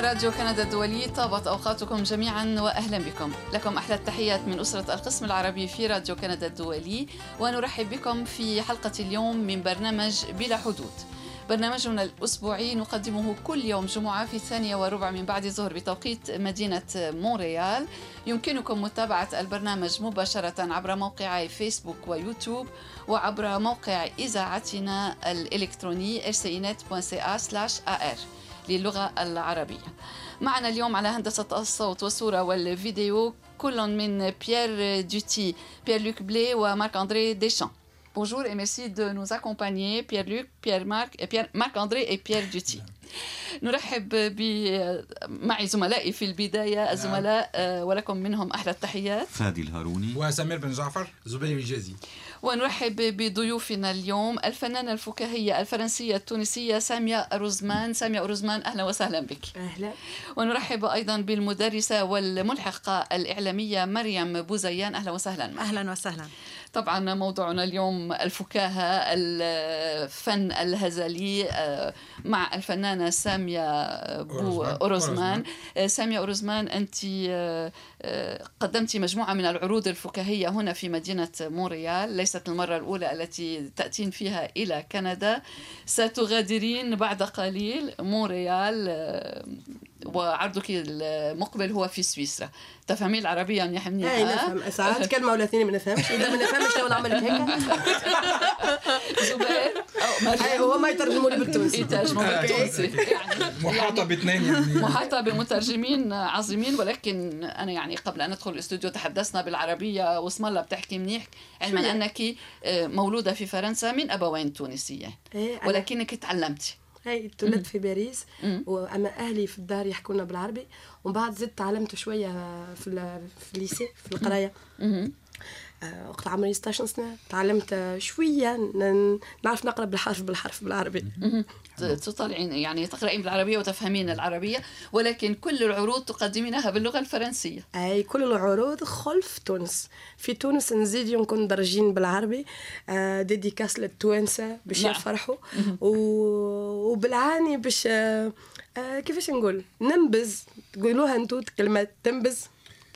راديو كندا الدولي طابت أوقاتكم جميعا وأهلا بكم. لكم أحلى التحيات من أسرة القسم العربي في راديو كندا الدولي ونرحب بكم في حلقة اليوم من برنامج بلا حدود. برنامجنا الأسبوعي نقدمه كل يوم جمعة في الثانية وربع من بعد الظهر بتوقيت مدينة مونريال. يمكنكم متابعة البرنامج مباشرة عبر موقعي فيسبوك ويوتيوب وعبر موقع إذاعتنا الإلكتروني rcinet.ca/ar للغة العربية. معنا اليوم على هندسة الصوت والصورة والفيديو كل من بيير دوتي بيير لوك بلي ومارك أندري ديشان Bonjour et merci de nous accompagner, Pierre-Luc, Pierre-Marc, Pierre, Marc-André et Pierre Duty. نرحب ب معي زملائي في البداية. الزملاء ولكم منهم أحلى التحيات. فادي الهاروني. وسمير بن جعفر زبير الجازي. ونرحب بضيوفنا اليوم. الفنانة الفكاهية الفرنسية التونسية سامية روزمان. سامية روزمان أهلا وسهلا بك. أهلا. ونرحب أيضا بالمدرسة والملحقة الإعلامية مريم بوزيان. أهلا وسهلا. معك. أهلا وسهلا. طبعا موضوعنا اليوم الفكاهة الفن الهزلي مع الفنانة سامية بو أوروزمان سامية أوروزمان أنت قدمت مجموعة من العروض الفكاهية هنا في مدينة مونريال. ليست المرة الأولى التي تأتين فيها إلى كندا. ستغادرين بعد قليل مونريال وعرضك المقبل هو في سويسرا. تفهمين العربية منيح منيح أي نفهم. ساعات كلمة ولا اثنين ما نفهمش إذا ما نفهمش لو نعمل هيك؟ زبير. هو ما يترجموا لي بالتونسي. يترجموا بالتونسي. يعني محاطة باثنين. يعني محاطة بمترجمين عظيمين ولكن أنا يعني قبل أن ندخل الاستوديو تحدثنا بالعربية واسم الله بتحكي منيح. علما أنك مولودة في فرنسا من أبوين تونسية. ولكنك تعلمتي هاي تولدت في باريس وأما أهلي في الدار يحكوا لنا بالعربي. ومن بعد زدت تعلمت شوية في في الليسي في القراية. وقت عمري 16 سنه تعلمت شوية نعرف نقرأ بالحرف بالحرف بالعربي. تطلعين يعني تقرأين بالعربية وتفهمين العربية ولكن كل العروض تقدمينها باللغة الفرنسية. أي كل العروض خلف تونس. في تونس نزيد يمكن درجين بالعربي ديديكاس للتوانسة باش نعم. يفرحوا. وبالعاني باش كيفاش نقول؟ ننبز. تقولوها أنتو كلمة تنبز.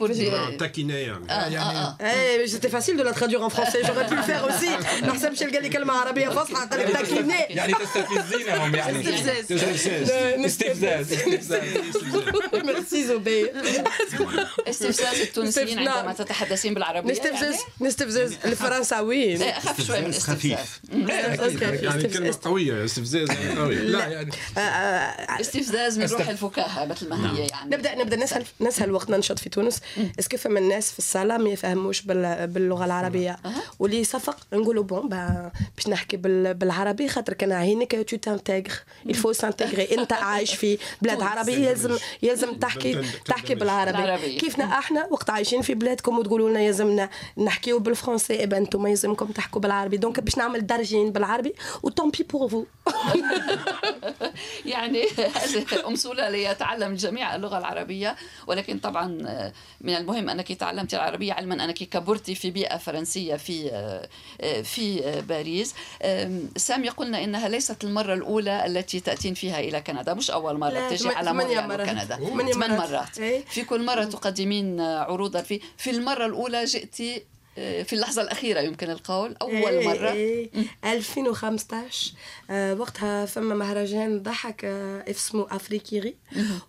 Pour dire taquiner يعني إيه c'était facile de la traduire en français j'aurais pu le faire aussi. ما حسبش قال لي كلمه عربيه فصحى قال لك تاكيني يعني تستفزينهم يعني استفزاز استفزاز ميرسي زبير استفزاز التونسيين عندما تتحدثين بالعربيه نستفزز نستفزز الفرنساويين اخف شوي من خفيف يعني كلمه قويه استفزاز قوي لا يعني استفزاز من روح الفكاهه مثل ما هي يعني. نبدا نبدأ نسهل نسهل وقت ننشط في تونس. est-ce que فما الناس في الصالة ما يفهموش باللغة العربية؟ واللي يصفق نقولوا bon باش نحكي بالعربي خاطر كان عينك tu t'intègres, il faut s'intégrer أنت عايش في بلاد عربي يلزم يلزم تحكي تحكي بالعربي. كيفنا أحنا؟ وقت عايشين في بلادكم وتقولوا لنا يلزمنا نحكيو بالفرنسي اي أنتم يلزمكم تحكوا بالعربي. donc باش نعمل درجين بالعربي و tant pis pour vous يعني ام سوله ليتعلم الجميع اللغة العربية. ولكن طبعا من المهم أنك تعلمت العربية علما أنك كبرت في بيئة فرنسية في في باريس. سامي قلنا إنها ليست المرة الأولى التي تأتين فيها إلى كندا. مش أول مرة تجي على مونريال كندا. ثمان مرات. في كل مرة تقدمين عروضا في في المرة الأولى جئتي في اللحظة الأخيرة يمكن القول أول إيه مرة. إيه. 2015 آه وقتها فما مهرجان ضحك آه اسمه أفريكيري.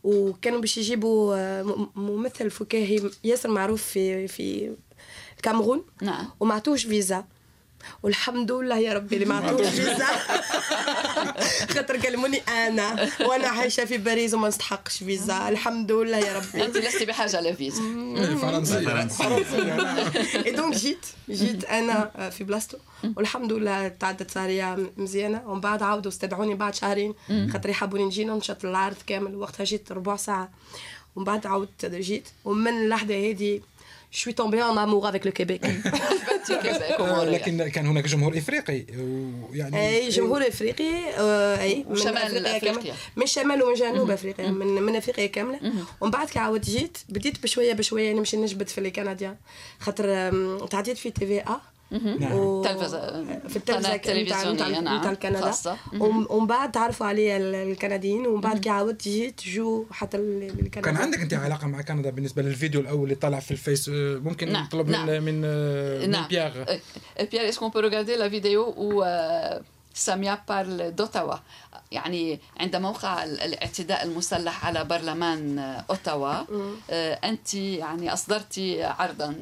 وكانوا باش يجيبوا آه ممثل فكاهي ياسر معروف في في الكاميرون نعم. وما عطوش فيزا. والحمد لله يا ربي اللي ما عطوش فيزا. خاطر كلموني أنا. وأنا عايشة في باريس وما نستحقش فيزا. الحمد لله يا ربي. أنت لست بحاجة لفيزا اي donc جيت جيت أنا في بلاصتو والحمد لله تعدت سارية مزيانة. ومن بعد عاودوا استدعوني بعد شهرين. خاطر يحبوني نجي ننشط العرض كامل. وقتها جيت ربع ساعة. ومن بعد عاودت جيت. ومن اللحظة هذه je suis tombée en amour avec le Québec. لكن كان هناك جمهور افريقي ويعني اي جمهور افريقي اي من شمال افريقيا من شمال ومن جنوب افريقيا من من افريقيا كامله ومن بعد كي عاودت جيت بديت بشويه بشويه نمشي نجبد في ال Canadiens خاطر تعديت في TVA نعم. تلفزة في التلفزة التلفزيونية نعم. نتاع الكندا. ومن بعد تعرفوا عليه الكنديين ومن بعد كي عاودت جيت جو حتى الكندا. كان عندك أنت علاقة مع كندا بالنسبة للفيديو الأول اللي طلع في الفيس ممكن نعم. نطلب نعم. من من, نعم. من بيير بيير est-ce qu'on peut regarder la vidéo où Samia parle d'Ottawa يعني عندما وقع الاعتداء المسلح على برلمان أوتاوا. أنت يعني اصدرت عرضا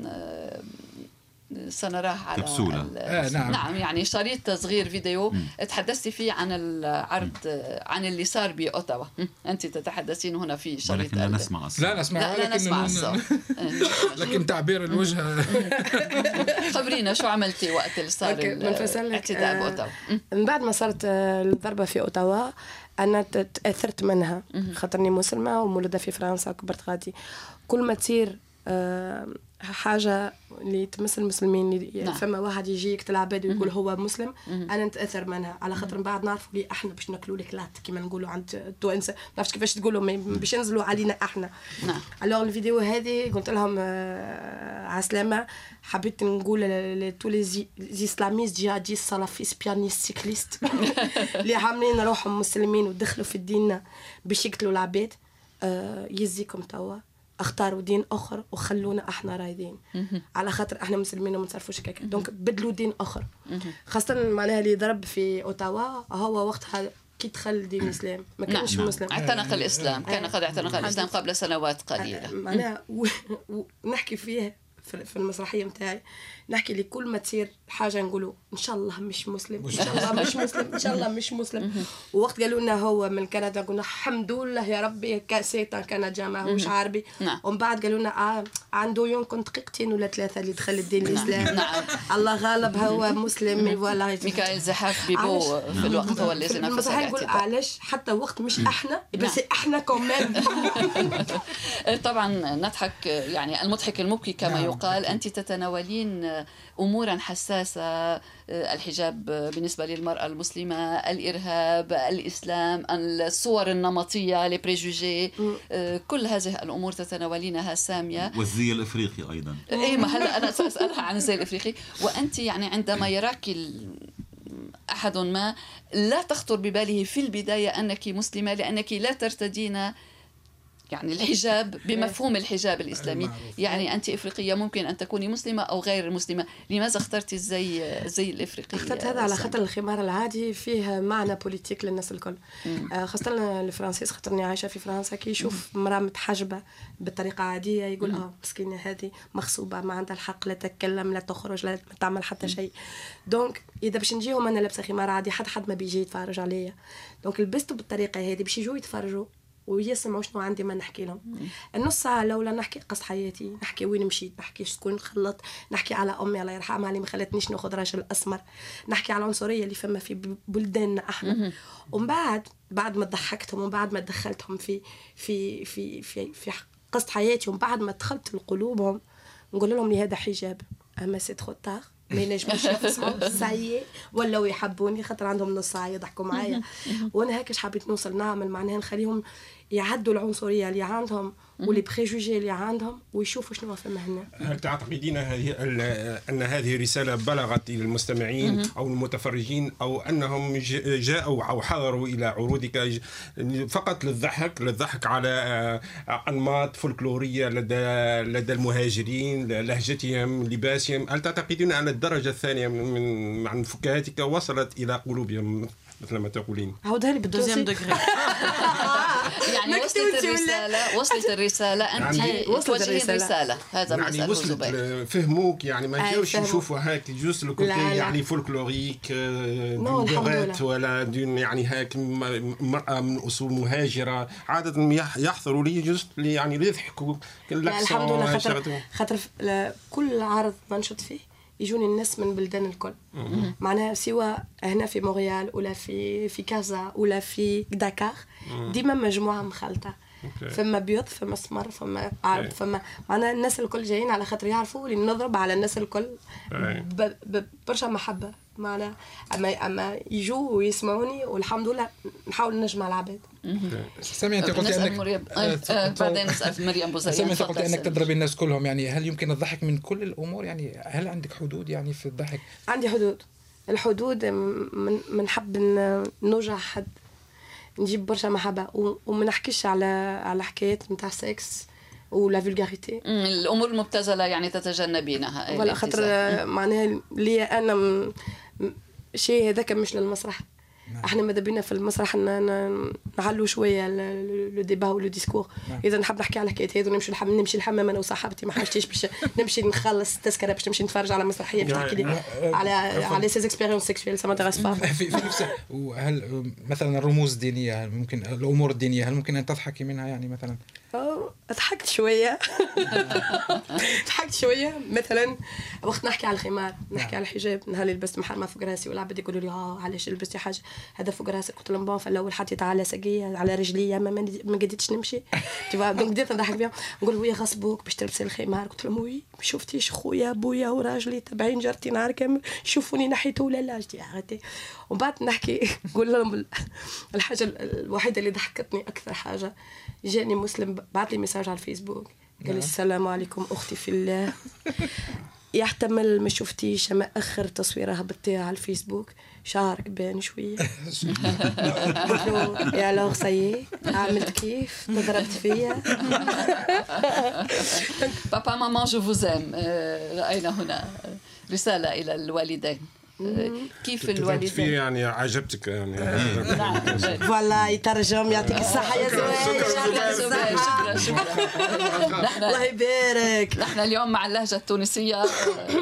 سنراه على كبسولة آه نعم. نعم يعني شريط صغير فيديو. تحدثت فيه عن العرض عن اللي صار بأوتاوا. أنت تتحدثين هنا في شريط ولكن لا نسمع الصوت. لا نسمع لا, لا نسمع الصوت. لكن تعبير الوجه. خبرينا شو عملتي وقت اللي صار الاعتداء آه، بأوتاوا؟ من بعد ما صارت الضربة في أوتاوا أنا تأثرت منها. خاطرني مسلمة ومولودة في فرنسا وكبرت غادي. كل ما تصير آه، حاجة اللي تمس المسلمين اللي نعم. فما واحد يجي يقتل عباد ويقول هو مسلم أنا نتأثر منها. على خاطر من بعد نعرفوا لي إحنا باش ناكلوا لك كيما نقولوا عند التوانسه ما نعرفش كيفاش تقولوا باش ينزلوا علينا إحنا. نعم. alors الفيديو هذه قلت لهم آه عسلامة حبيت نقول tous les islamistes djihadistes salafistes pianistes cyclistes اللي عاملين روحهم مسلمين ودخلوا في الدين باش يقتلوا العباد. آه يزيكم توا. اختاروا دين اخر وخلونا إحنا رايضين. على خاطر إحنا مسلمين وما نصرفوش هكاك donc بدلوا دين اخر. خاصة معناها اللي ضرب في اوتاوا هو وقتها كي دخل الدين الاسلام ما كانش نعم. مسلم. اعتنق الإسلام. كان قد اعتنق الإسلام قبل سنوات قليلة. معناها ونحكي فيه في المسرحية نتاعي نحكي لي كل ما تصير حاجة نقولوا إن شاء الله مش مسلم. إن شاء الله مش مسلم. إن شاء الله مش مسلم. ووقت قالوا لنا هو من كندا قلنا الحمد لله يا ربي كاسيتا كان جامع مش عربي. نعم. ومن بعد قالوا لنا آه عنده يوم كنت دقيقتين ولا ثلاثة اللي دخل الدين نعم. الإسلام. نعم. الله غالب هو مسلم ولا ميكائيل زحاف بيبو في الوقت هو اللي نفس نقول علاش؟ حتى وقت مش إحنا بس. إحنا كمان. طبعا نضحك يعني المضحك المبكي كما نعم. يقال أنت تتناولين امورا حساسة آه، الحجاب بالنسبة للمرأة المسلمة الإرهاب الإسلام الصور النمطية لي بريجوجي آه، كل هذه الأمور تتناولينها سامية. والزي الإفريقي أيضا. اي ما هلا أنا سأسألها عن الزي الإفريقي. وأنت يعني عندما يراك أحد ما لا تخطر بباله في البداية أنك مسلمة لأنك لا ترتدين يعني الحجاب بمفهوم الحجاب الإسلامي. يعني انت إفريقية ممكن أن تكوني مسلمة أو غير مسلمة. لماذا اخترتي الزي الزي الافريقي اخترت هذا على خاطر الخمار العادي فيه معنى بوليتيك للناس الكل. آه، خاصة الفرنسيس خاطرني عايشة في فرنسا كي يشوف مرأة متحجبة بطريقة عادية يقول آه مسكينة هذه مغصوبة ما عندها الحق لا تتكلم لا تخرج لا تعمل حتى شيء. donc إذا باش نجيهم أنا لابسة خمار عادي حد حد ما بيجي يتفرج عليا. donc لبسته بالطريقة هذه باش يجوا يتفرجوا ويسمعوا شنو عندي ما نحكي لهم. النص ساعة الأولى نحكي قص حياتي نحكي وين مشيت نحكي شكون خلط نحكي على أمي الله يرحمها اللي ما خلتنيش ناخذ راجل أسمر. نحكي على العنصرية اللي فما في بلداننا إحنا ومن بعد بعد ما ضحكتهم ومن بعد ما دخلتهم في في في في, في قصة حياتي ومن بعد ما دخلت لقلوبهم نقول لهم لي هذا حجاب. أما c'est trop tard ما ينجموش يفصحوا سايي ولاو يحبوني خاطر عندهم نص ساعة يضحكوا معايا. وأنا هكاك حبيت نوصل نعمل معناها نخليهم يعدوا العنصرية اللي عندهم وال les préjugés اللي عندهم ويشوفوا شنو فما هنا. هل تعتقدين هذه أن هذه رسالة بلغت إلى المستمعين أو المتفرجين أو أنهم جاءوا أو حضروا إلى عروضك؟ فقط للضحك للضحك على أنماط فولكلورية لدى لدى المهاجرين لهجتهم لباسهم. هل تعتقدين أن الدرجة الثانية من عن فكاهتك وصلت إلى قلوبهم؟ مثل ما تقولين عاودها لي بال deuxième degré يعني وصلت الرسالة وصلت الرسالة. أنت يعني وصلت الرسالة. الرسالة. هذا ما يعني وصلت فهموك يعني ما جاوش يشوفوا هاك juste le côté يعني folklorique دون ولا دون يعني هاك مرأة من أصول مهاجرة. عادة يحضروا لي juste يعني يضحكوا الحمد لله. خاطر خاطر كل عرض بنشط فيه يجوني الناس من بلدان الكل. معناها سواء هنا في مونريال ولا في في كازا ولا في دكار ديما مجموعة مخلطه فما بيض فما سمر فما عرب فما معناها الناس الكل جايين على خاطر يعرفوا اللي نضرب على الناس الكل برشا محبة. معناها اما أما يجوا ويسمعوني والحمد لله نحاول نجمع العباد. سامي أنت قلت انك آه، آه، بعدين نسأل مريم بوزيان. سامي أنت قلت أنك تضربي الناس كلهم يعني هل يمكن الضحك من كل الأمور؟ يعني هل عندك حدود يعني في الضحك؟ عندي حدود. الحدود من منحب نوجع حد نجيب برشا محبة وما نحكيش على على حكايات نتاع sexe ولا vulgarité الأمور المبتذلة يعني تتجنبينها. ولا خاطر معناها لي أنا شيء هذاك مش للمسرح. إحنا ماذا بينا في المسرح نعلوا شوية le débat و le discours. نعم. إذا نحب نحكي على الحكايات هذو نمشي الحمام نمشي الحمام أنا وصاحبتي ما حاجتيش باش نمشي نخلص التذكرة باش نمشي نتفرج على مسرحية باش تحكي لي على على ses expériences sexuelles ça m'intéresse pas في نفس وهل مثلا الرموز الدينية ممكن الأمور الدينية هل ممكن أن تضحكي منها يعني مثلا؟ ضحكت شوية. ضحكت شوية. مثلا وقت نحكي على الخمار نحكي نعم. على الحجاب نهار لبست محرمة فوق راسي والعباد يقولوا لي آه علاش لبستي حاجة؟ هذا فوق راسك قلت لهم bon فالاول حطيت على ساقية على رجلي ما ما قدرتش نمشي. تبا donc بديت نضحك بهم نقول oui غصبوك باش تلبسي الخمار. قلت لهم oui ما شفتيش خويا بويا وراجلي تبعين جارتي نهار كامل شوفوني نحيته ولا لا. جدي عرفتي ومن بعد نحكي نقول لهم الحاجة الوحيدة اللي ضحكتني أكثر حاجة جاني مسلم بعث لي ميساج على الفيسبوك. قال لي نعم. السلام عليكم أختي في الله. يحتمل ما شفتيش اما أخر تصويره هبطتيها على الفيسبوك. شعرك بان شوية يا لوغ سيي عملت كيف تضربت فيا. بابا ماما جو فوزام رأينا هنا رسالة إلى الوالدين. كيف الوالدين؟ فيه يعني عجبتك يعني. نعم voilà يترجم يعطيك الصحة يا زويل شكرا شكرا. الله يبارك. نحن اليوم مع اللهجة التونسية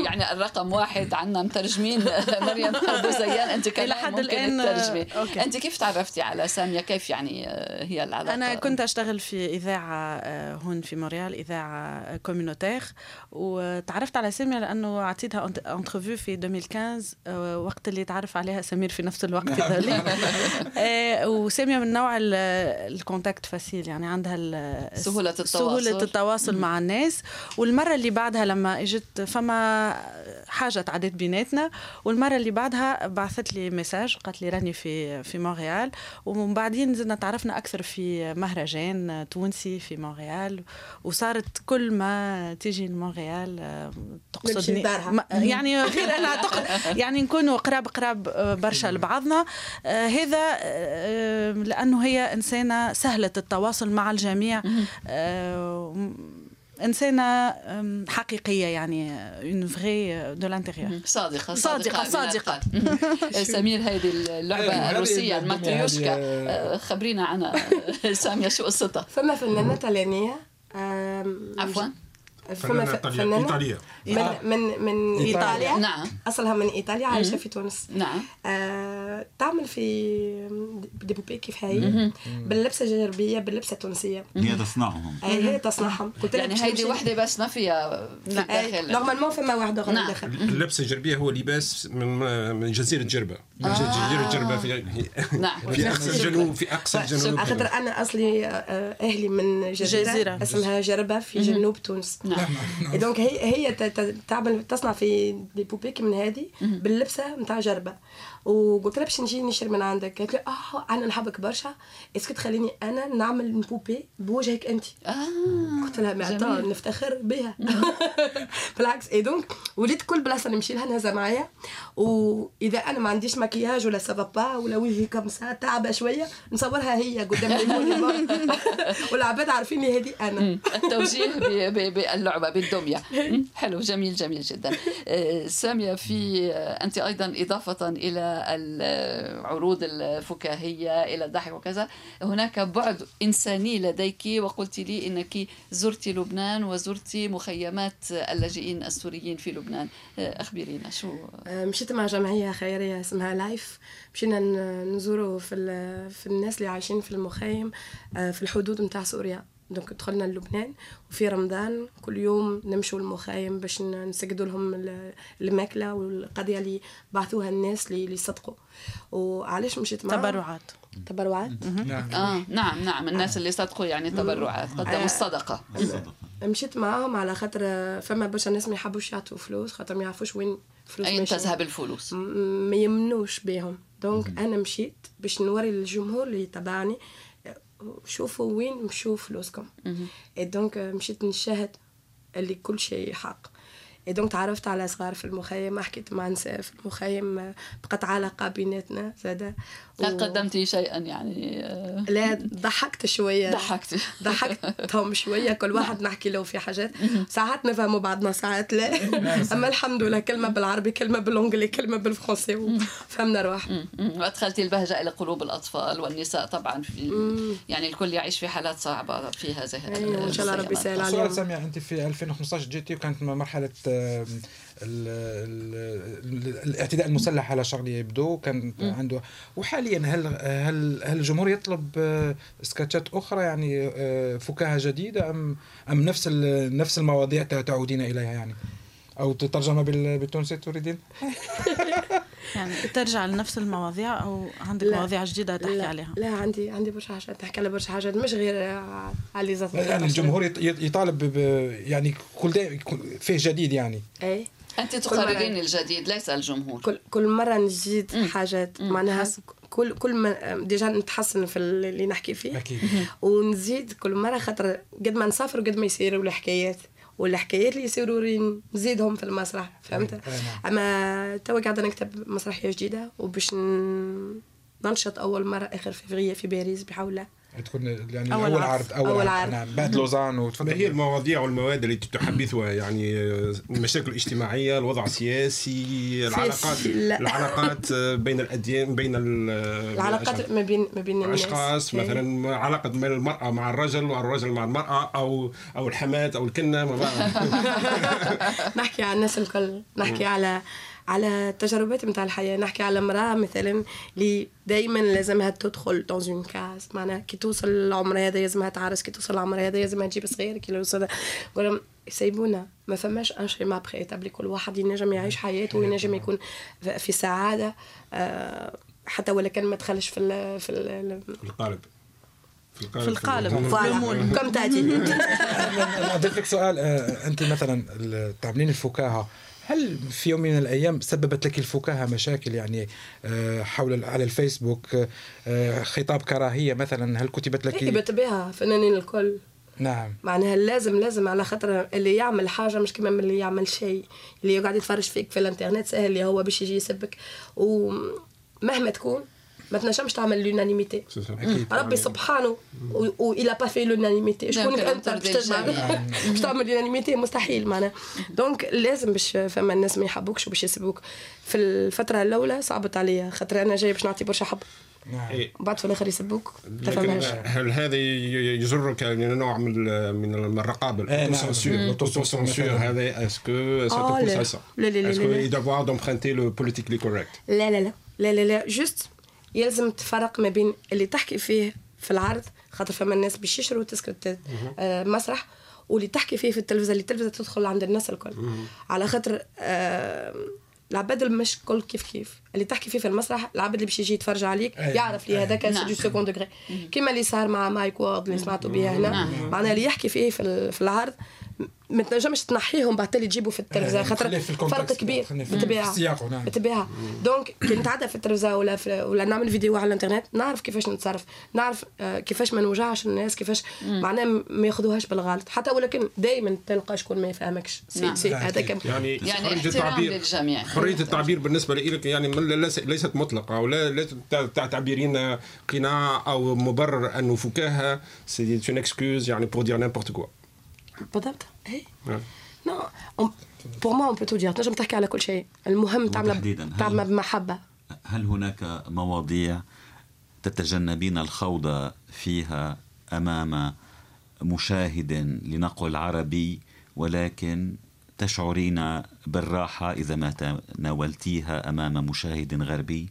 يعني الرقم واحد عندنا مترجمين. مريم بوزيان أنت كمان لحد الآن تترجمي أنت كيف تعرفتي على سامية؟ كيف يعني هي العلاقة؟ أنا كنت أشتغل في إذاعة هون في مونريال إذاعة communautaire وتعرفت على سامية لأنه عطيتها interview في 2015 وقت اللي تعرف عليها سمير في نفس الوقت ذلك آه، وسامية من نوع ال contact facile يعني عندها سهولة التواصل. سهولة التواصل مع الناس. والمرة اللي بعدها لما إجت فما حاجة تعدت بيناتنا. والمرة اللي بعدها بعثت لي message قالت لي راني في في مونريال. ومن بعدين زدنا تعرفنا أكثر في مهرجان تونسي في مونريال. وصارت كل ما تيجي لمونريال آه، تقصدني. يعني غير انها يعني يعني نكونوا قراب قراب آه، برشا لبعضنا. آه، هذا آه، لأنه هي إنسانة سهلة التواصل مع الجميع. إنسانة حقيقية يعني un vrai de l'intérieur صادقة صادقة صادقة, سمير هذه اللعبة الروسية الماتريوشكا خبرينا عنها سامية شو قصتها؟ فما فنانه طليانيه عفوا. فنانة إيطالية من من من إيطاليا. نعم. أصلها من إيطاليا عايشة في تونس. نعم. آه تعمل في des poupées كيف هي؟ باللبسة الجربية باللبسة التونسية. هي تصنعهم. هي تصنعهم. قلت يعني هيدي وحدة بس ما فيها في الداخل. normalement فما واحدة غير نعم. داخل اللبسة الجربية هو لباس من من جزيرة جربة. من جزيرة جربة في نعم. في أقصى الجنوب في أقصى الجنوب. خاطر أنا أصلي أهلي من جزيرة. أسمها جربة في جنوب تونس. نعم. donc هي هي تعمل تصنع في des poupées من هذه باللبسة نتاع جربة. وقلت لها باش نجي نشري من عندك. قالت لي آه أنا نحبك برشا. est-ce que تخليني أنا نعمل poupée بوجهك أنت. آه قلت لها معطى نفتخر بها بالعكس. اي donc وليت كل بلاصة نمشي لها نهزها معايا. وإذا أنا ما عنديش مكياج ولا ça va ولا وجهي comme ça تعبة شوية نصورها هي قدام ال monument والعباد عارفين هذه أنا. التوجيه باللعبه بالدمية. حلو جميل جميل جدا. آه، سامية في آه، أنت أيضا إضافة إلى العروض الفكاهية إلى الضحك وكذا. هناك بعد إنساني لديك وقلت لي أنك زرت لبنان وزرت مخيمات اللاجئين السوريين في لبنان. أخبرينا شو؟ مشيت مع جمعية خيرية اسمها لايف. مشينا نزوروا في, في الناس اللي عايشين في المخيم في الحدود متاع سوريا. donc دخلنا للبنان وفي رمضان كل يوم نمشوا المخيم باش نسجدوا لهم الماكلة والقضية اللي بعثوها الناس اللي يصدقوا وعلاش مشيت معهم تبرعات. تبرعات؟ نعم. آه نعم نعم. الناس اللي صدقوا يعني تبرعات قدموا الصدقه الصدقه مشيت معاهم على خاطر فما برشا ناس ما يحبوش يعطوا فلوس خاطر ما يعرفوش وين فلوس أين تذهب الفلوس؟ ما يمنوش بهم donc أنا مشيت باش نوري للجمهور اللي تبعني شوفوا وين مشوا فلوسكم. et donc مشيت نشاهد اللي كل شيء حق. et donc تعرفت على صغار في المخيم حكيت مع نساء في المخيم بقت علاقة بيناتنا زادا هل و... قدمتي شيئا يعني آه. لا ضحكت شوية. ضحكت. ضحكتهم شوية كل واحد نحكي له في حاجات. ساعات نفهموا بعضنا ساعات لا. أما الحمد لله كلمة بالعربي كلمة بالانجلي كلمة بالفرنسي فهمنا روح وأدخلتي البهجة إلى قلوب الأطفال والنساء طبعا في يعني الكل يعيش في حالات صعبة في هذه أيوة إن شاء الله ربي يسهل عليهم. سامية أنت في 2015 جيتي وكانت مرحلة الاعتداء المسلح على شارلي يبدو كان عنده. وحاليا هل هل هل الجمهور يطلب آه، سكتشات أخرى يعني آه، فكاهة جديدة ام أم نفس نفس المواضيع تعودين إليها يعني؟ أو تترجمها بالتونسي تريدين؟ يعني ترجع لنفس المواضيع أو عندك لا. مواضيع جديدة تحكي لا. عليها؟ لا عندي عندي برشا حاجات تحكي على برشا حاجات مش غير على يعني الجمهور يطالب ب يعني كل فيه جديد يعني. اي أنت تقررين الجديد ليس الجمهور. كل كل مرة نزيد مم. حاجات. معناها كل كل ما déjà نتحسن في اللي نحكي فيه. أكيد. ونزيد كل مرة خاطر قد ما نسافر قد ما يصيروا الحكايات. والحكايات اللي يصيروا نزيدهم في المسرح فهمت. أما تو قاعدة نكتب مسرحية جديدة وباش ننشط أول مرة آخر فيفري في باريس بحول الله تكون يعني أول, أول عرض. أول, أول عرض, نعم. بعد لوزان وتفضل. ما هي المواضيع والمواد التي تحدثها؟ يعني المشاكل الاجتماعية الوضع السياسي العلاقات العلاقات بين الاديان بين العلاقات ما بين ما بين الأشخاص إيه. مثلا علاقة بين المرأة مع الرجل والرجل مع المرأة أو أو الحماة أو الكنة نحكي على الناس الكل. نحكي على على التجربات نتاع الحياة. نحكي على امرأة مثلا اللي دائما لازمها تدخل dans une case معناها كي توصل العمر هذا لازمها تعرس كي توصل العمر هذا لازمها تجيب صغير كي توصل يسيبونا ما فماش un schéma préétabli كل واحد ينجم يعيش حياته وينجم يكون في سعادة. آه، حتى ولا كان ما دخلش في ال في ال في القالب. في القالب كم تأتي؟ نضيف لك سؤال آه، أنت مثلا تعملين الفكاهة. هل في يوم من الأيام سببت لك الفكاهة مشاكل يعني آه، حول على الفيسبوك آه، خطاب كراهية مثلا؟ هل كتبت لك كتبت بها فنانين الكل. نعم. معناها لازم لازم على خاطر اللي يعمل حاجة مش كمان اللي يعمل شيء اللي يقعد يتفرج فيك في الإنترنت سهل اللي هو باش يجي يسبك. ومهما تكون ما تنجمش تعمل l'unanimité ربي سبحانه و il a pas fait l'unanimité شكون أنت؟ باش باش تعمل l'unanimité مستحيل معناها. donc لازم باش فما الناس ما يحبوكش وباش يسبوك في الفترة الأولى صعبت عليا. خاطر أنا جاي باش نعطي برشا حب. نعم. بعد في الآخر يسبوك هل هذا يجرك لنوع من من الرقابة؟ ال autocensure هذا est-ce que ça لا لا لا d'emprunter le politiquement correct لا. لا لا لا. لا لا juste يلزم تفرق ما بين اللي تحكي فيه في العرض خاطر فما الناس باش يشروا tickets آه مسرح واللي تحكي فيه في التلفزة اللي التلفزة تدخل عند الناس الكل. على خاطر آه العباد مش كل كيف كيف. اللي تحكي فيه في المسرح العبد اللي باش يجي يتفرج عليك يعرف لي هذاك c'est du second degré كيما اللي صار مع مايك وورد اللي سمعتوا بها هنا. نعم. معناها اللي يحكي فيه في العرض ما تنجمش تنحيهم بعد اللي تجيبوا في التلفزة خاطر فرق كبير بالطبيعه نعم. بالطبيعه donc كي نتعدى في التلفزة ولا في ولا نعمل فيديو على الإنترنت نعرف كيفاش نتصرف نعرف آه، كيفاش ما نوجعش الناس كيفاش معناها ما ياخذوهاش بالغلط. حتى ولكن دائما تلقى شكون ما يفهمكش. نعم. هذا يعني يعني احترام للجميع. حريه التعبير بالنسبة لك يعني ليست مطلقة ولا لا تعتبرين قناع أو مبرر أنه فكاهة. c'est une excuse يعني pour dire n'importe quoi بالضبط. ah non pour moi on peut tout dire تنجم تحكي على كل شيء. المهم تعمل تعمل بمحبة. هل هناك مواضيع تتجنبين الخوض فيها أمام مشاهد لنقل عربي ولكن تشعرين بالراحة إذا ما تناولتيها أمام مشاهد غربي؟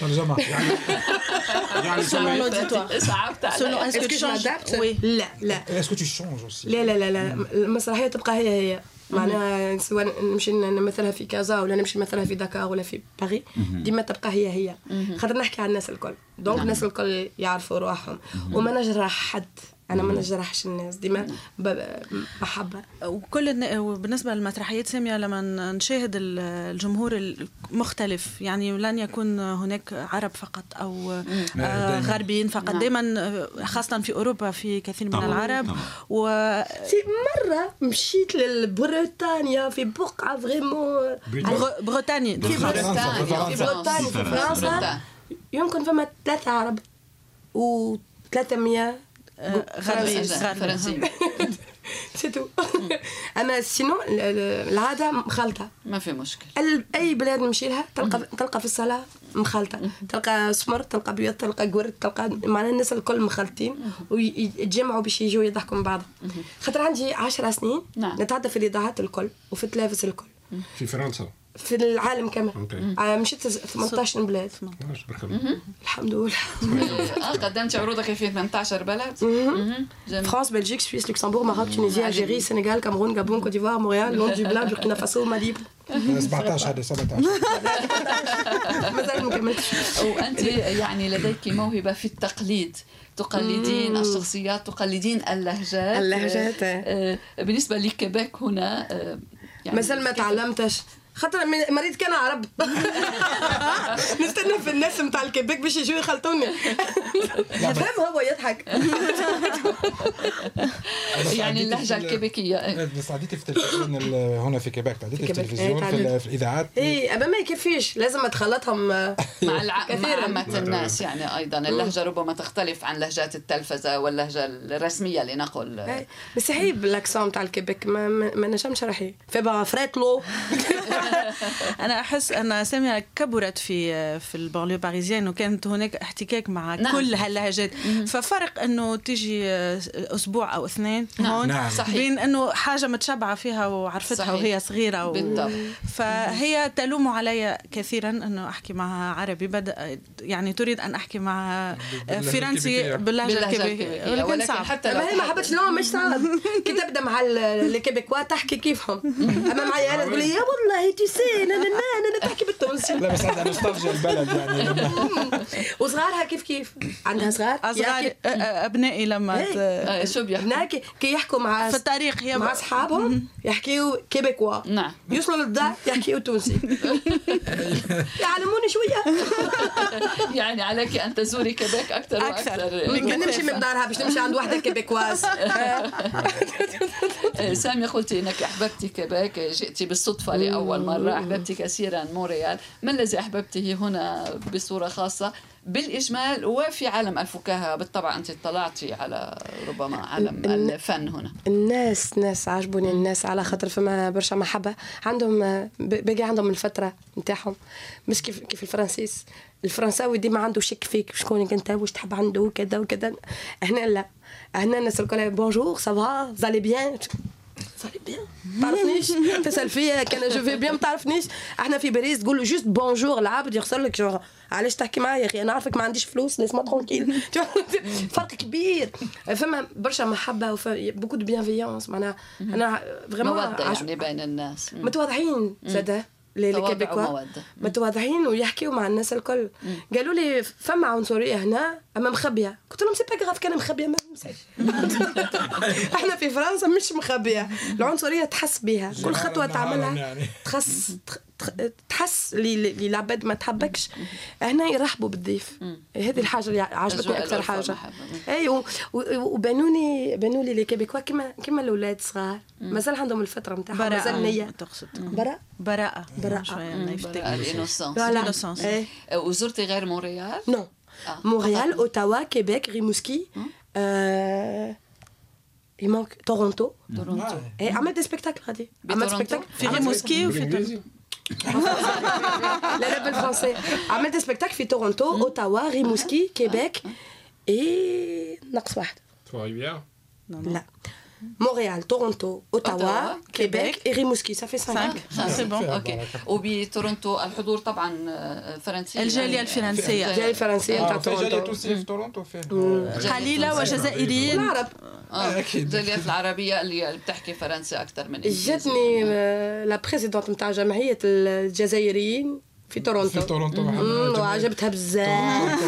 ترجمة يعني يعني صعبت عليا لا لا est-ce que tu changes لا لا لا لا المسرحية تبقى هي هي معناها سواء نمشي نمثلها في كازا ولا نمشي نمثلها في دكار ولا في باري ديما تبقى هي هي خاطر نحكي على الناس الكل. donc الناس الكل يعرفوا روحهم وما نجرح حد. أنا ما نجرحش الناس ديما محبه وكل بالنسبة للمسرحيات سامية لما نشاهد الجمهور المختلف يعني لن يكون هناك عرب فقط أو آه غربيين فقط. نعم. دائما خاصة في أوروبا في كثير من العرب. و في مرة مشيت لبريطانيا في بقعة فريمون بريطانيا. في بريطانيا في بريطانيا في فرنسا. يمكن فما ثلاثة عرب و 300 غربيين فرنسيين c'est tout اما sinon العاده مخلطه ما في مشكل اي بلاد نمشي لها تلقى تلقى في الصالة مخلطه تلقى سمر تلقى بيض تلقى كرد تلقى معناها الناس الكل مخلطين ويتجمعوا باش يجوا يضحكوا من بعض خاطر عندي 10 سنين نعم. نتعدى في الاذاعات الكل وفي التلفز الكل في فرنسا في العالم كمان آه مشيت 18 بلاد. الحمد لله. آه قدمتي عروضك في 18 بلد. France Belgique Suisse Luxembourg Maroc Tunisie Algérie Sénégal Cameroun Gabon Côte d'Ivoire Montréal لون دو بلان Burkina Faso Mali 17 هذا 17 مازال ما كملتش. وانت يعني لديك موهبة في التقليد. تقلدين الشخصيات تقلدين اللهجات. اللهجات بالنسبة لكيبيك هنا يعني مازال ما تعلمتش. خاطر مريض كان عرب. نستنى في الناس نتاع الكيبيك باش يجوا يخلطوني. فهم هو يضحك. يعني اللهجة الكيبيكيه بس عديتي في التلفزيون هنا في كيبيك عديتي في التلفزيون في, في الإذاعات؟ اي اما ما يكفيش. لازم أتخلطهم مع عامة الناس يعني أيضا. اللهجة ربما تختلف عن لهجات التلفزة واللهجة الرسمية لنقل. بس هي بال accent تاع الكيبيك ما, ما نجمش راحي في فريتلو أنا أحس أن سامية كبرت في في ال banlieue parisienne وكانت هناك احتكاك مع نعم. كل هاللهجات. ففرق أنه تيجي أسبوع أو اثنين نعم. هون نعم. صحيح. بين أنه حاجة متشبعه فيها وعرفتها صحيح. وهي صغيرة و... بالضبط. فهي تلوم علي كثيرا أنه أحكي معها عربي. بدا يعني تريد أن أحكي معها فرنسي باللهجة الكيبيكيه ولكن صعب. حتى لو هي ما حبتش لا مش صعب. كي تبدا مع ال Québécois تحكي كيفهم. أما معي أنا تقول لي يا والله tu sais أنا أنا أنا تحكي بالتونسي لا بس عندها نوستالجيا البلد يعني وصغارها كيف كيف عندها صغار صغار ابنائي لما شو بيحكوا هناك كي يحكوا مع في التاريخ هي مع اصحابهم يحكيوا québécois نعم يوصلوا للدار يحكيوا تونسي يعلموني شوية يعني عليك ان تزوري كيبيك أكثر وأكثر نمشي من دارها باش نمشي عند وحده Québécoise ساميه قلتي انك أحببتي كيبيك جئتي بالصدفة لأول مره احببت كثيرا مونريال ما الذي أحببته هنا بصورة خاصة؟ بالإجمال وفي عالم الفكاهة. بالطبع أنت اطلعتي على ربما عالم الفن هنا. الناس ناس عجبوني الناس على خاطر فما برشا محبة. عندهم باقي عندهم الفطرة نتاعهم. مش كيف كيف الفرنسيس. الفرنساوي ديما عنده شك فيك شكونك أنت؟ واش تحب عنده؟ كذا وكذا. هنا لا. هنا الناس الكل bonjour ça va z'allez bien z'allez bien تعرفنيش تسال فيا كان je vais bien ما تعرفنيش إحنا في باريس تقول له juste bonjour العبد يخزر لك genre علاش تحكي معايا يا أخي أنا عارفك ما عنديش فلوس laisse-moi tranquille فرق كبير فما برشا محبه beaucoup de bienveillance معناها أنا vraiment modestes يعني بين الناس متواضعين زاده ال Québécois متواضعين ويحكيوا مع الناس الكل. قالوا لي فما عنصريه هنا أما مخبية. قلت لهم c'est pas grave كان مخبية ما إحنا في فرنسا مش مخبية. العنصريه تحس بها كل خطوة تعملها تخص تحس اللي العباد ما تحبكش. هنا يرحبوا بالضيف. هذه الحاجة اللي عجبتني أكثر حاجة. أي وبانوني بانوا لي les Québécois. كما كما الأولاد الصغار مازال عندهم الفطرة نتاعهم مازال نية. تقصد. براء براءة. براءة. ال innocence وزرتي غير مونريال؟ non مونريال اوتاوا كيبيك ريموسكي il manque Toronto. Toronto. Et عملت spectacle غادي عملت spectacle في ريموسكي وفي لا لا بالفرنسي عملت spectacle في تورونتو اوتاوا ريموسكي كيبيك اي ناقص واحد لا مونريال تورونتو اوتاوا كيبيك اي ريموسكي صافي 5 c'est bon OK وبتورونتو الحضور طبعا فرنسي الجاليه الفرنسيه الجاليه الفرنسيه تاع تورونتو في تورونتو فين قليله وجزائريين العرب الجاليات العربية اللي بتحكي فرنسي أكثر من جاتني la présidente نتاع جمعية الجزائريين في تورونتو. في تورونتو وعجبتها بزاف.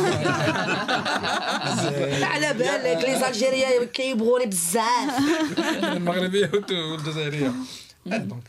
على بالك les Algériens كيبغوني بزاف. المغربية والجزائرية. donc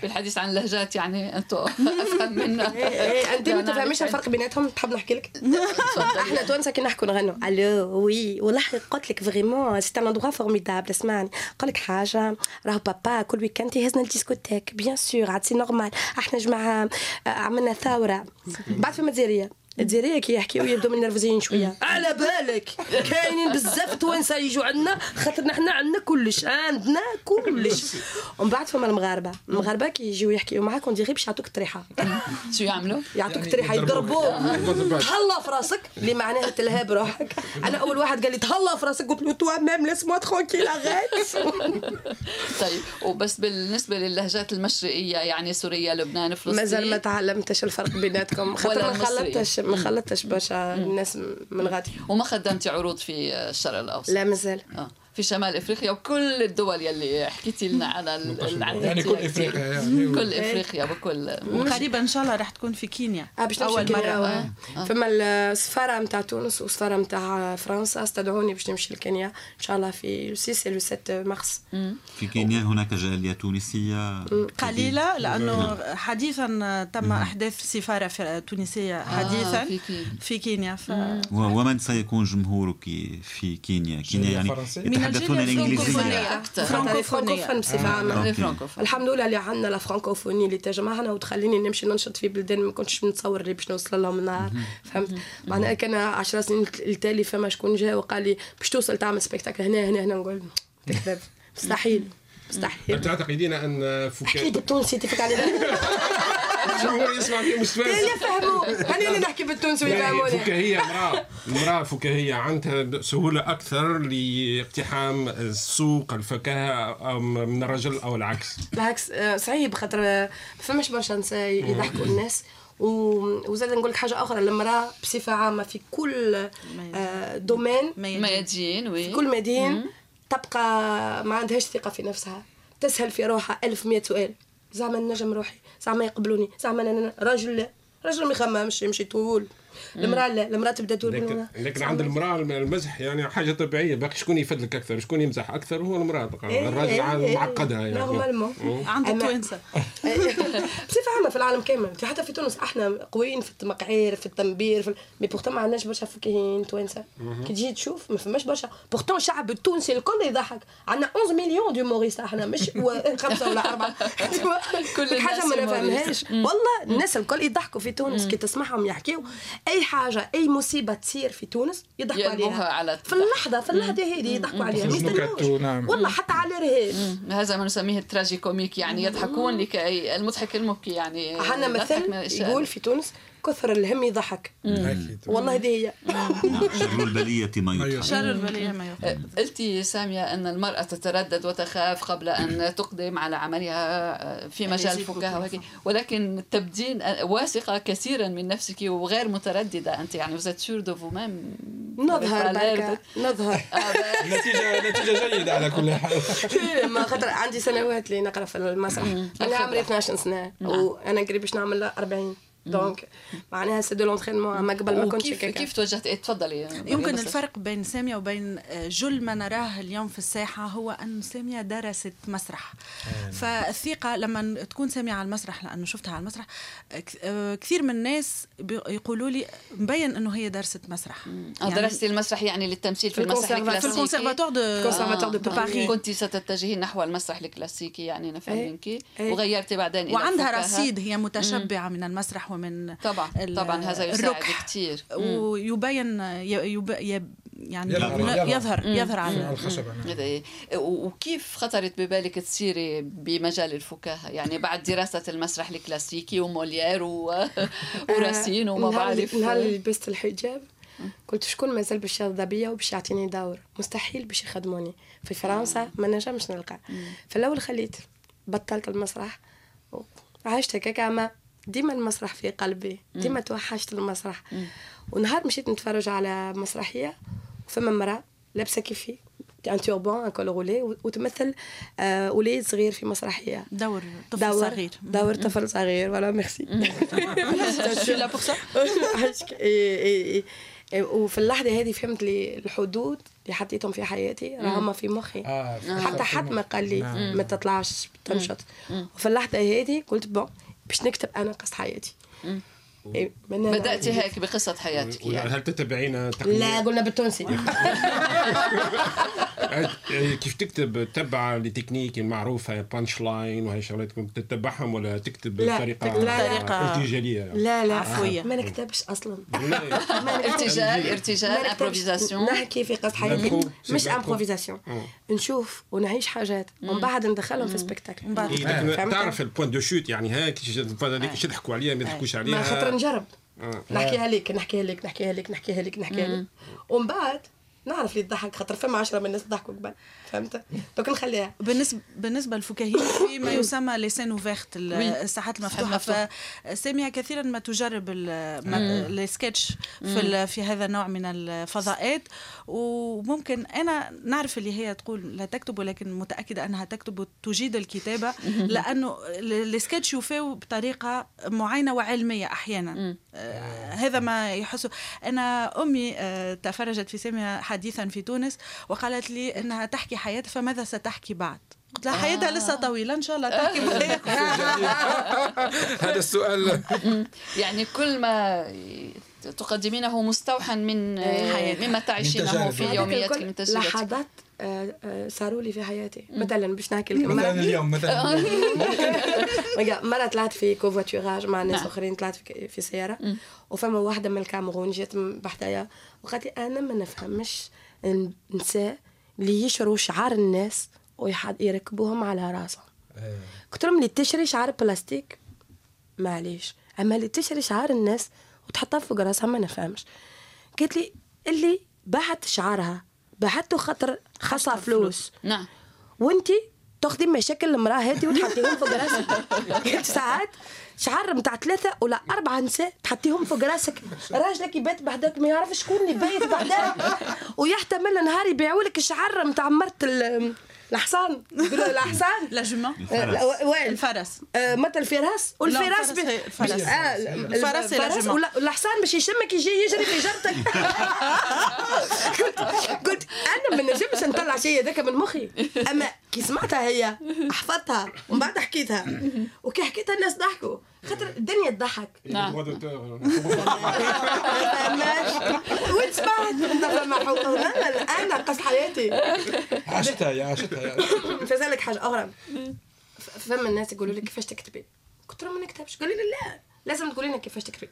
في الحديث عن اللهجات يعني أنتم أفهم منا إيه إيه. أنت ما تفهميش الفرق بيناتهم؟ تحب نحكي لك؟ إحنا توانسه كي نحكوا نغنوا allô oui والله قلت لك vraiment c'est un endroit formidable اسمعني. نقول لك حاجة راهو بابا كل week-end يهزنا ال discothèque. bien sûr عاد c'est normal إحنا جماعة عملنا ثورة. بعد فما جزائريه الجزائريه كي يحكيو يبدو منرفزين شوية. على بالك! كاينين بزاف توانسه يجوا عندنا خاطرنا حنا عندنا كلش عندنا كلش. ومن بعد فما المغاربة. المغاربة كي يجيو يحكيو معاك on dirait باش يعطوك الطريحة. شو يعملوا؟ يعطوك يعني طريحه يضربوك. تهلا في راسك. اللي معناها تلهى بروحك أنا أول واحد قال لي تهلا في راسك قلت له toi-même laisse-moi tranquille arrête طيب وبس بالنسبة للهجات المشرقية يعني سوريا لبنان فلسطين؟ مازال ما تعلمتش الفرق بيناتكم. خاطر ما. خلطتش ما خلطتش برشا الناس من غادي. وما خدمتي عروض في الشرق الأوسط؟ لا مازال. آه. في شمال إفريقيا وكل الدول يلي حكيتي لنا على ال- يعني كل. إفريقيا يعني. كل إفريقيا بكل وقريبا إن شاء الله رح تكون في كينيا. نمشي أول مرة. آه. فما السفارة نتاع تونس والسفارة نتاع فرنسا استدعوني باش نمشي لكينيا. إن شاء الله في le 6 le 7 مارس في كينيا هناك جالية تونسية؟ قليلة لأنه حديثا تم أحداث سفارة تونسية حديثا في كينيا. في كينيا ف... و- ومن سيكون جمهورك في كينيا؟ كينيا يعني يتحدثون أكثر. francophones. بصفه عامه الحمد لله اللي عندنا la francophonie اللي تجمعنا وتخليني نمشي ننشط في بلدان ما كنتش نتصور اللي باش نوصل لهم النهار فهمت؟ معناها كان 10 سنين التالي فما شكون جا وقال لي باش توصل تعمل سبيكتاكل هنا هنا هنا نقول تكذب. مستحيل. مستحيل. تعتقدين أن فكاهه بالتونسي تفك على الجمهور يسمع فيه مستفز يفهموا خليني نحكي بالتونسي ويفهموني. فكاهية امرأة امرأة فكاهية عندها سهولة أكثر لاقتحام السوق الفكاهة أم من الرجل أو العكس. بالعكس آه، صعيب خاطر آه، ما فماش برشا نساء يضحكوا الناس. و- وزاد نقول لك حاجة أخرى المرأة بصفة عامة في كل آه، domaine ميادين. oui في كل مدينه تبقى ما عندهاش ثقة في نفسها. تسأل في روحها ألف مية سؤال. زعما نجم روحي. زعما يقبلوني. زعما أنا راجل لا راجل ما يخممش يمشي طول. المرأة لا المرأة تبدأ تقول لكن. لكن عند المرأة المزح يعني حاجة طبيعية باقي شكون يفدلك أكثر؟ شكون يمزح أكثر؟ هو المرأة إيه، الراجل إيه، عاد إيه، معقدها يعني. normalement عند التوانسه بصفة عامة في العالم كامل في حتى في تونس إحنا قويين في التمقعير في التنبير في mais pourtant ما عندناش برشا فكاهين توانسه كي تجي تشوف ما فماش برشا. pourtant الشعب التونسي الكل يضحك. عندنا 11 مليون d'humoristes إحنا مش خمسة ولا أربعة. كل حاجة ما. نفهمهاش. والله الناس الكل يضحكوا في تونس كي تسمعهم يحكيو. أي حاجة أي مصيبة تصير في تونس يضحكوا عليها على في اللحظة في اللحظة هذه يضحكوا عليها نعم. والله حتى على الارهاب هذا ما نسميه ال tragi-comique يعني يضحكون لكي المضحك المبكي يعني عندنا نضحك من مثل الأشياء. يقول في تونس كثر الهم يضحك. والله هذه هي. نعم شر البلية ما يضحك شر البليه ما يفعل قلتي سامية أن المرأة تتردد وتخاف قبل أن تقدم على عملها في مجال الفكاهة ولكن تبدين واثقة كثيرا من نفسك وغير مترددة أنت. يعني vous êtes sûre de vous-même؟ نظهر نظهر. نتيجه نتيجة جيدة على كل حال. ما خاطر عندي سنوات اللي نقرا في المسرح. أنا عمري 12 سنة. وأنا قريب باش نعمل 40 donc معناها c'est de l'entraînement ما قبل ما كنتش هكاكا كيف توجهت؟ إيه تفضلي. يمكن الفرق بين سامية وبين جل ما نراه اليوم في الساحة هو أن سامية درست مسرح. فالثقة لما تكون سامية على المسرح لأنه شفتها على المسرح آه، كثير من الناس يقولوا لي مبين أنه هي درست مسرح. آه، درستي المسرح يعني للتمثيل في المسرح الكونسيرفاتوار. في الكلاسيكي ال conservatoire de ال conservatoire de Paris. كنت ستتجهين نحو المسرح الكلاسيكي يعني نفهم إيه. منك. إيه. وغيرتي بعدين وعندها. رصيد هي متشبعة من المسرح ومن طبعا ال- طبعا هذا يساعد الركح. كثير ويبين يب يب يعني يظهر- يظهر. يظهر. على الخشب نعم. إيه. و- وكيف خطرت ببالك تسيري بمجال الفكاهة؟ يعني بعد دراسة المسرح الكلاسيكي وموليير و... وراسين وما بعرف. النهار اللي لبست الحجاب. قلت شكون مازال باش يرضى بيا وباش يعطيني دور؟ مستحيل باش يخدموني. في فرنسا ما نجمش نلقى. في الأول خليت بطلت المسرح عشت هكاك أما ديما المسرح في قلبي ديما توحشت المسرح. ونهار مشيت نتفرج على مسرحية وفما مراه لابسة كيفي un turban un col roulé وتمثل آه وليد صغير في مسرحية. دور طفل دور صغير. دور طفل صغير voilà merci je suis là pour ça وفي اللحظة هذه فهمت لي الحدود اللي حطيتهم في حياتي راهم في مخي. آه حتى حد ما قال لي نعم. ما تطلعش تنشط. وفي اللحظة هذه قلت bon باش نكتب أنا قصة حياتي. إيه، من هنا- بدأتي هيك بقصة حياتك يعني. هل تتبعين تقنية؟ لا قلنا بالتونسي. كيف تكتب تبع لتكنيك معروفة punchline وهي شغلات كنت تتبعهم ولا تكتب لا، بطريقة لا، لا. لا لا. عفوية. ما نكتبش أصلا. ارتجال ارتجال. improvisation نحكي في قصة حياتي. مش. improvisation آه. نشوف ونعيش حاجات. ومن بعد ندخلهم في spectacle من بعد. إيه،؟ تعرف ال point de chute يعني هاك شو يضحكوا عليها ما يضحكوش عليها ما خاطر نجرب. آه. نحكيها لك نحكيها لك نحكيها لك نحكيها لك نحكيها لك ومن بعد نعرف اللي تضحك خاطر فما عشرة من الناس ضحكوا قبل فهمت؟ donc نخليها. بالنسبة بالنسبة للفكاهيين في ما يسمى les scènes ouvertes. الساحات المفتوحة. فساميه كثيرا ما تجرب ما- السكتش في في هذا النوع من الفضاءات. وممكن أنا نعرف اللي هي تقول لا تكتب ولكن متأكدة أنها تكتب وتجيد الكتابة. لأنه ال- السكتش يفاو بطريقة معينة وعلمية أحيانا. آه، هذا ما يحسه أنا أمي آه، تفرجت في ساميه حديثا في تونس وقالت لي إنها تحكي حياتها فماذا ستحكي بعد؟ قلت لها حياتها لسه طويلة إن شاء الله تحكي. هذا السؤال. يعني كل ما تقدمينه مستوحى من حياتك. مما تعيشينه. في يومياتك من تجربتك. لحظات آه، آه، صاروا لي في حياتي. مثلا باش نحكي لك مثلا اليوم مثلا مرة طلعت في كوفواتوراج مع ناس نعم. آخرين طلعت في, في سيارة. وفما واحدة من الكاميرون جات بحدايا وقالت لي أنا ما نفهمش النساء اللي يشروا شعار الناس ويركبوهم على راسهم. آه. قلت لهم اللي تشري شعار بلاستيك معليش. أما اللي تشري شعار الناس وتحطها فوق راسها ما نفهمش. قالت لي اللي بعت شعارها بعته خاطر خاصها فلوس. نعم. وانت تاخذي مشاكل المراه هذه وتحطيهم فوق راسك ساعات شعار متاع ثلاثة ولا أربعة نساء تحطيهم فوق راسك راجلك يبات بعدك ما يعرفش شكون اللي بايت بعدها ويحتمل نهار يبيعوا لك الشعر متاع مرت ال- الحصان. الحصان؟ لا جمع آه، الفرس. آه، مثل الفراس؟ والفراس الفرس الفرس. آه، الفرس والحصان باش يشمك يجي يجري في جرتك. قلت قلت أنا ما نجمش نطلع شيء هذاك من مخي. أما كي سمعتها هي. حفظتها ومن بعد حكيتها. وكي حكيتها الناس ضحكوا. خاطر الدنيا تضحك. نعم. وين سمعت انت فما أنا قصد حياتي. عاشتها يا عاشتها يا. فزالك حاجة أخرى. فما الناس يقولوا لي كيفاش تكتبي. قلت لهم ما نكتبش قالوا لي لا. لازم تقولي لنا كيفاش تكتبي.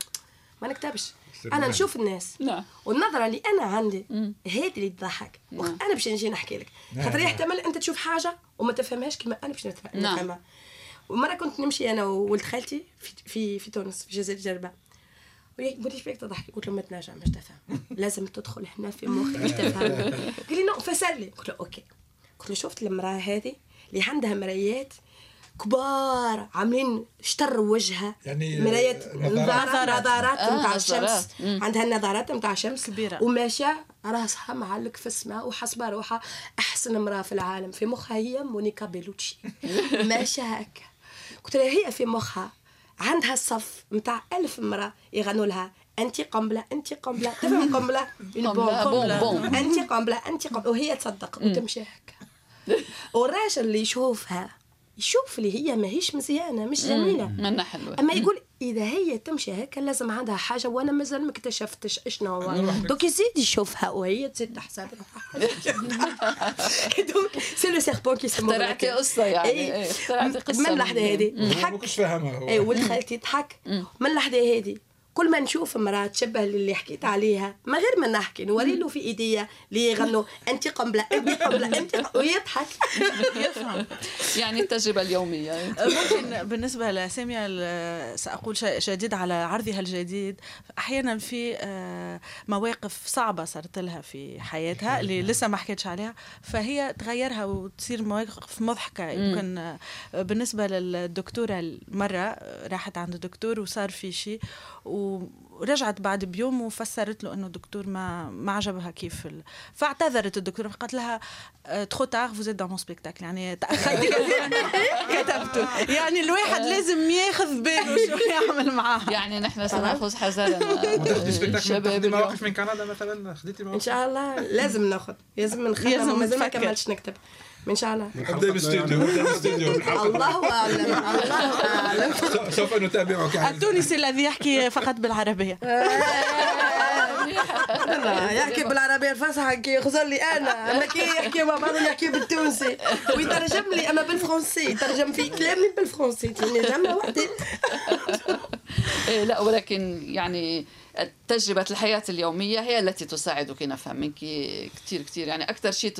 ما نكتبش. أنا نشوف الناس. نعم. والنظرة اللي أنا عندي هذه اللي تضحك. أنا باش نجي نحكي لك. خاطر يحتمل أنت تشوف حاجة وما تفهمهاش كما أنا باش نعم. نفهمها. ومرة كنت نمشي أنا وولد خالتي في في, في تونس في جزيره جربه ويقول لي إيش بيك تضحكي قلت له ما تنجمش تفهم. لازم تدخل هنا في مخي باش تفهم. قال لي non فسر لي. قلت له OK. قلت له شفت المرأة هذه اللي عندها مرايات كبار عاملين شطر وجهها. يعني مرايات نظارات. آه، نتاع نظارات. الشمس. مم. عندها النظارات نتاع الشمس. كبيرة. وماشية راسها معلق في السماء وحسبه روحها أحسن امرأة في العالم. في مخها هي مونيكا بيلوتشي. ماشية هكا. قلت لها هي في مخها. عندها الصف نتاع ألف امرأة يغنوا لها. انت قنبلة انت قنبلة. تفهم قنبلة؟ بوم. انت قنبلة انت قنبلة. وهي تصدق. وتمشي هكا. والراجل اللي يشوفها يشوف اللي هي ماهيش مزيانة مش جميلة. منا حلوة أما يقول إذا هي تمشي هكا لازم عندها حاجة وأنا مازال ما اكتشفتش إشنو هو. دوك يزيد يشوفها وهي تزيد تحسب دوك سي لو سيربون كي سمو اخترعتي قصة يعني. إيه، اخترعتي قصة من اللحظه هذه. ما ضحك كنتش فاهمها هو. اي ولد خالتي يضحك من اللحظة هذه. كل ما نشوف امراه تشبه للي حكيت عليها ما غير ما نحكي نوري له في إيديا اللي يغنوا انت قنبلة انت قنبلة انت ويضحك. يفهم. يعني التجربة اليومية. ممكن بالنسبة لسامية ال- سأقول شيء جديد على عرضها الجديد. أحيانا في آه، مواقف صعبة صارت لها في حياتها اللي لسه ما حكيتش عليها. فهي تغيرها وتصير مواقف مضحكة. يمكن آه، بالنسبة للدكتورة مرة راحت عند الدكتور وصار في شيء و- ورجعت بعد بيوم وفسرت له إنه الدكتور ما ما عجبها كيف ال... فاعتذرت الدكتور قالت لها تخو تار فوز دون مون سبيكتاكل يعني كثيرا كتبته. يعني الواحد لازم ياخذ باله شو يعمل معاه يعني نحن سناخذ حذرنا شباب مواقف من كندا مثلا؟ خديتي إن شاء الله. لازم ناخذ لازم نخدم ما كملتش نكتب. ان شاء الله. نبدا بالاستوديو الله أعلم الله أعلم. سوف نتابعك التونسي الذي يحكي فقط بالعربية. يحكي بالعربية الفصحى كي يخزر لي أنا. أما كي يحكي مع بعض يحكي بالتونسي. ويترجم لي أما بالفرنسي. يترجم في كلامي بالفرنسي. ترجمها وحدي. إيه، لا ولكن يعني تجربة الحياة اليومية هي التي تساعدك نفهم منك كثير كثير يعني أكثر شيء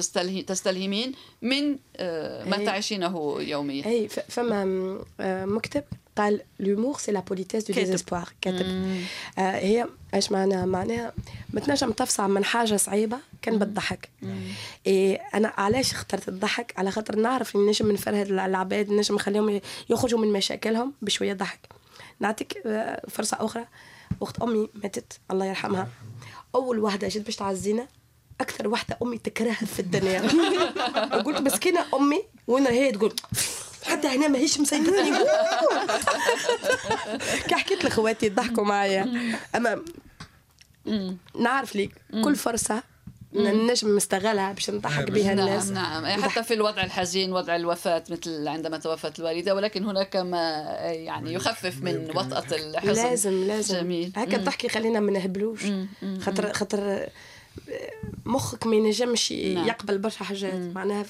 تستلهمين من آه، ما تعيشينه يوميا. أي فما آه، مكتب قال l'humour c'est la politesse du désespoir كاتب. آه هي إيش معناها معناها ما تنجم تفصع من حاجة صعيبة كان بتضحك إيه أنا علاش اخترت الضحك؟ على خاطر نعرف اني نجم نفرهد العباد نجم نخليهم يخرجوا من مشاكلهم بشوية ضحك. نعطيك آه، فرصة أخرى. وقت أمي ماتت الله يرحمها. أول واحدة جيت باش تعزينا أكثر واحدة أمي تكرهها في الدنيا. قلت مسكينة أمي وين هي تقول حتى هنا ماهيش مسيطراني كي حكيت لخواتي ضحكوا معايا. أما نعرف ليك كل فرصة نجم نستغلها باش نضحك بها نعم الناس. نعم. حتى في الوضع الحزين وضع الوفاة مثل عندما توفت الوالدة ولكن هناك ما يعني يخفف من وطأة الحزن. لازم لازم. جميل. هكا الضحك يخلينا ما نهبلوش. خاطر خاطر مخك ما ينجمش نعم. يقبل برشا حاجات. معناها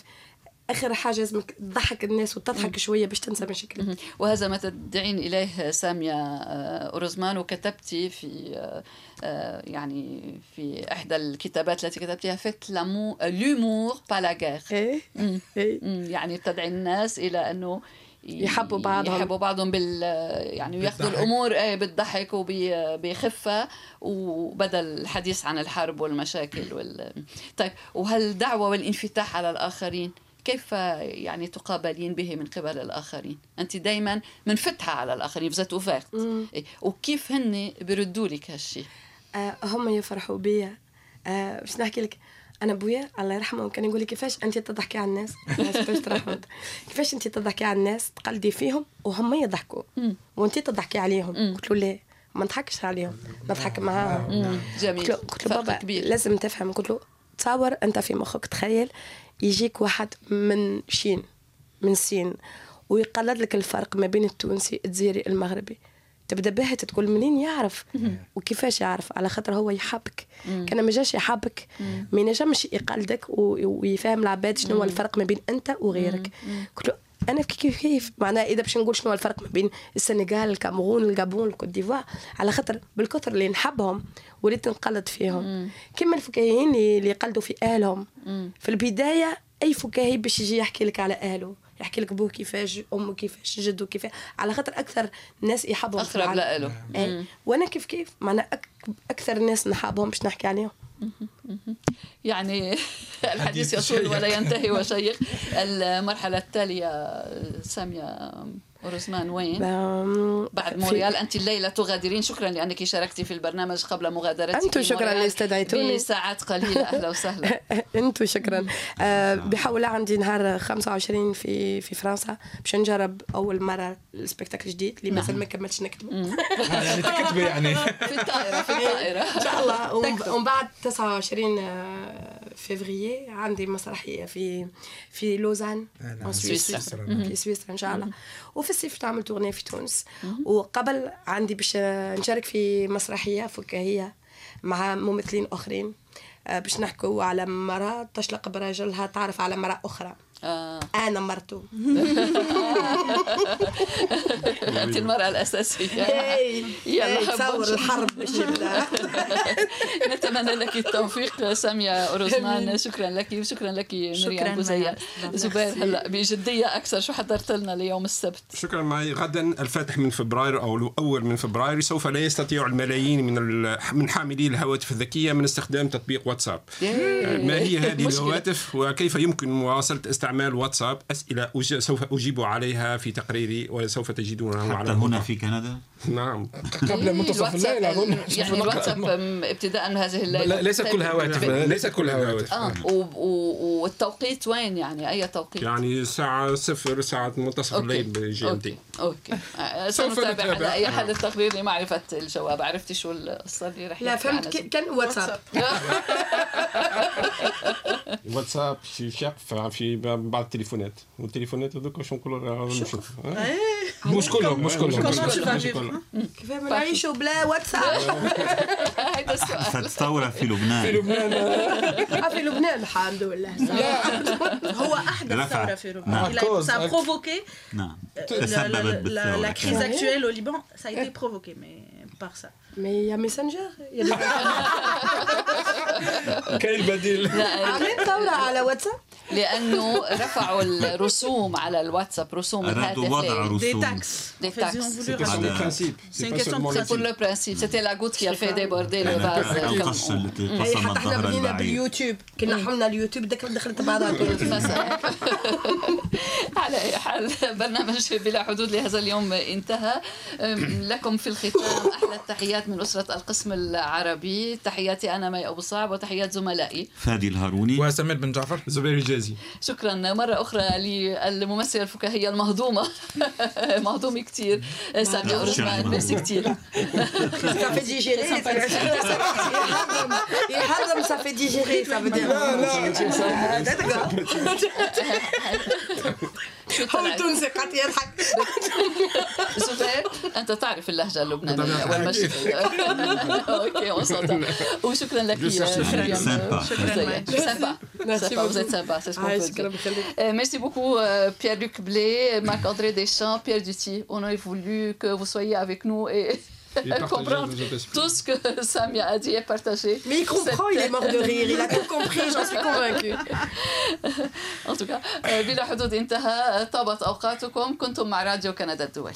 آخر حاجة لازمك تضحك الناس وتضحك شوية باش تنسى مشاكلك. وهذا ما تدعين إليه سامية آه، اورزمان وكتبتي في آه، آه، يعني في إحدى الكتابات التي كتبتيها faites l'amour l'humour pas la إيه. إيه. يعني تدعي الناس إلى أنه يحبوا بعضهم. يحبوا بعضهم بال يعني ياخذوا الأمور إيه بالضحك وبخفه وبدل الحديث عن الحرب والمشاكل وال. طيب وهالدعوه والانفتاح على الآخرين كيف يعني تقابلين به من قبل الآخرين؟ أنت دايما منفتحة على الآخرين vous êtes ouverte إيه، وكيف هن بيردوا لك هالشيء آه هم يفرحوا بيا. آه باش نحكي لك أنا بويا الله يرحمه كان يقول لي كيفاش أنت تضحكي على الناس؟ كيفاش أنت تضحكي على الناس؟ تقلدي فيهم وهم يضحكوا. وأنت تضحكي عليهم. قلت له ليه؟ ما نضحكش عليهم. نضحك معاهم. جميل. قلت له بابا كبير. لازم تفهم. قلت له تصور أنت في مخك تخيل يجيك واحد من Chine من سين ويقلد لك الفرق ما بين التونسي الجزائري المغربي. تبدأ باهت تقول منين يعرف؟ وكيفاش يعرف؟ على خاطر هو يحبك. كان ما جاش يحبك. ما ينجمش يقلدك ويفهم العباد شنو هو الفرق ما بين أنت وغيرك. قلت أنا كيف كيف؟ معناها إذا باش نقول شنو الفرق ما بين السنغال الكاميرون الجابون الكوت ديفوار؟ على خاطر بالكثر اللي نحبهم وليت نقلد فيهم. كما الفكاهيين اللي يقلدوا في أهلهم. في البداية أي فكاهي باش يجي يحكي لك على أهله؟ يحكي لك بوه كيفاش أمه كيفاش جده كيفاش. على خاطر أكثر ناس يحبهم أقرب له إيه. وأنا كيف كيف؟ معناها أكثر ناس نحبهم باش نحكي عليهم. يعني الحديث يطول ولا ينتهي وشيق. المرحلة التالية سامية ورزمان وين؟ بعد موريال. أنت الليلة تغادرين. شكرا لأنك شاركتي في البرنامج قبل مغادرتك أنتم شكرا اللي استدعيتوني بساعات قليلة. أهلا وسهلا. أنتم شكرا. أه بحول عندي نهار 25 في في فرنسا. باش نجرب أول مرة ال spectacle جديد اللي مازال ما كملتش نكتبه. يعني تكتبي يعني. في الطائرة في الطائرة. إن شاء الله. ومن بعد 29 فيفري عندي مسرحية في في لوزان في سويسرا. في سويسرا إن شاء الله. وفي الصيف تعمل تغنية في تونس وقبل عندي باش نشارك في مسرحية فكاهية مع ممثلين آخرين آه، باش نحكوا على مرأة تشلق براجلها تعرف على مرأة أخرى. أنا مرته أنت المرأة الأساسية. يلا تصور الحرب نتمنى لك التوفيق سامية أوروزمان. شكرا لك وشكرا لك مريم بوزيه زبير هلا بجدية أكثر. شو حضرت لنا ليوم السبت؟ شكرا معي. غدا الفاتح من فبراير أو الأول من فبراير. سوف لا يستطيع الملايين من من حاملي الهواتف الذكية من استخدام تطبيق واتساب. ما هي هذه الهواتف؟ وكيف يمكن مواصلة استعمال استعمال واتساب أسئلة سوف أجيب عليها في تقريري وسوف تجدونه على هنا في كندا؟ نعم. قبل منتصف الليل اظن يعني الواتساب ابتداء من هذه الليلة. لا ليست كل هواتف. ليست كل هواتف. آه والتوقيت وين يعني؟ أي توقيت؟ يعني الساعة صفر ساعة منتصف الليل بجي ام تي okay. آه، سنتابع على أي حال التقرير لمعرفة الجواب؟ عرفتي شو القصة اللي رح لا فهمت كان واتساب. واتساب. شي شق في بعض التليفونات والتليفونات هذوك واش نقولوا نشوف مش كلهم مش كلهم كيف نعيشوا بلا واتساب هذا السؤال ثورة في لبنان في لبنان في لبنان الحمد لله هو احدث ثورة في لبنان ça a provoqué نعم تسببت بالثورة la crise actuelle au Liban ça a été provoqué mais par ça. Mais il y a Messenger. Il y a كاين بديل عاملين ثورة على واتساب لأنه رفعوا الرسوم على الواتساب رسوم الهاتف وضع رسوم دي تاكس pour le principe. C'était la goutte qui a fait déborder le vase. القش قسم حتى إحنا البعيد باليوتيوب كنا حولنا اليوتيوب دخلت بعضها على اي حال برنامج بلا حدود لهذا اليوم انتهى. لكم في الختام أحلى التحيات من أسرة القسم العربي. تحياتي أنا مي أبو صعب وتحيات زملائي. فادي الهاروني. وسمير بن جعفر. زبير الجازي. شكرا. مرة أخرى للممثلة الفكاهية المهضومة. مهضومة كتير. سامية أورجمان ميرسي digérer. يحرم fait digérer ça veut dire. شو هو طلع تونسي قاعد يضحك. زبير أنت تعرف اللهجة اللبنانية والمش أوكي وصلت وشكرا لك يا مريم Sympa. Sympa. Sympa. Vous êtes sympa, c'est ce qu'on Ah, peut شكرا dire. بخليك. Euh, Merci beaucoup euh, Pierre-Luc Blé, Marc-André Deschamps, Pierre Duty. On aurait voulu que vous soyez avec nous et comprendre tout ce que Samia a dit et partagé. Mais il comprend, il est mort de rire, il a tout compris, j'en suis convaincue. En tout cas, euh, بلا حدود انتهى طابت أوقاتكم كنتم مع راديو كندا الدولي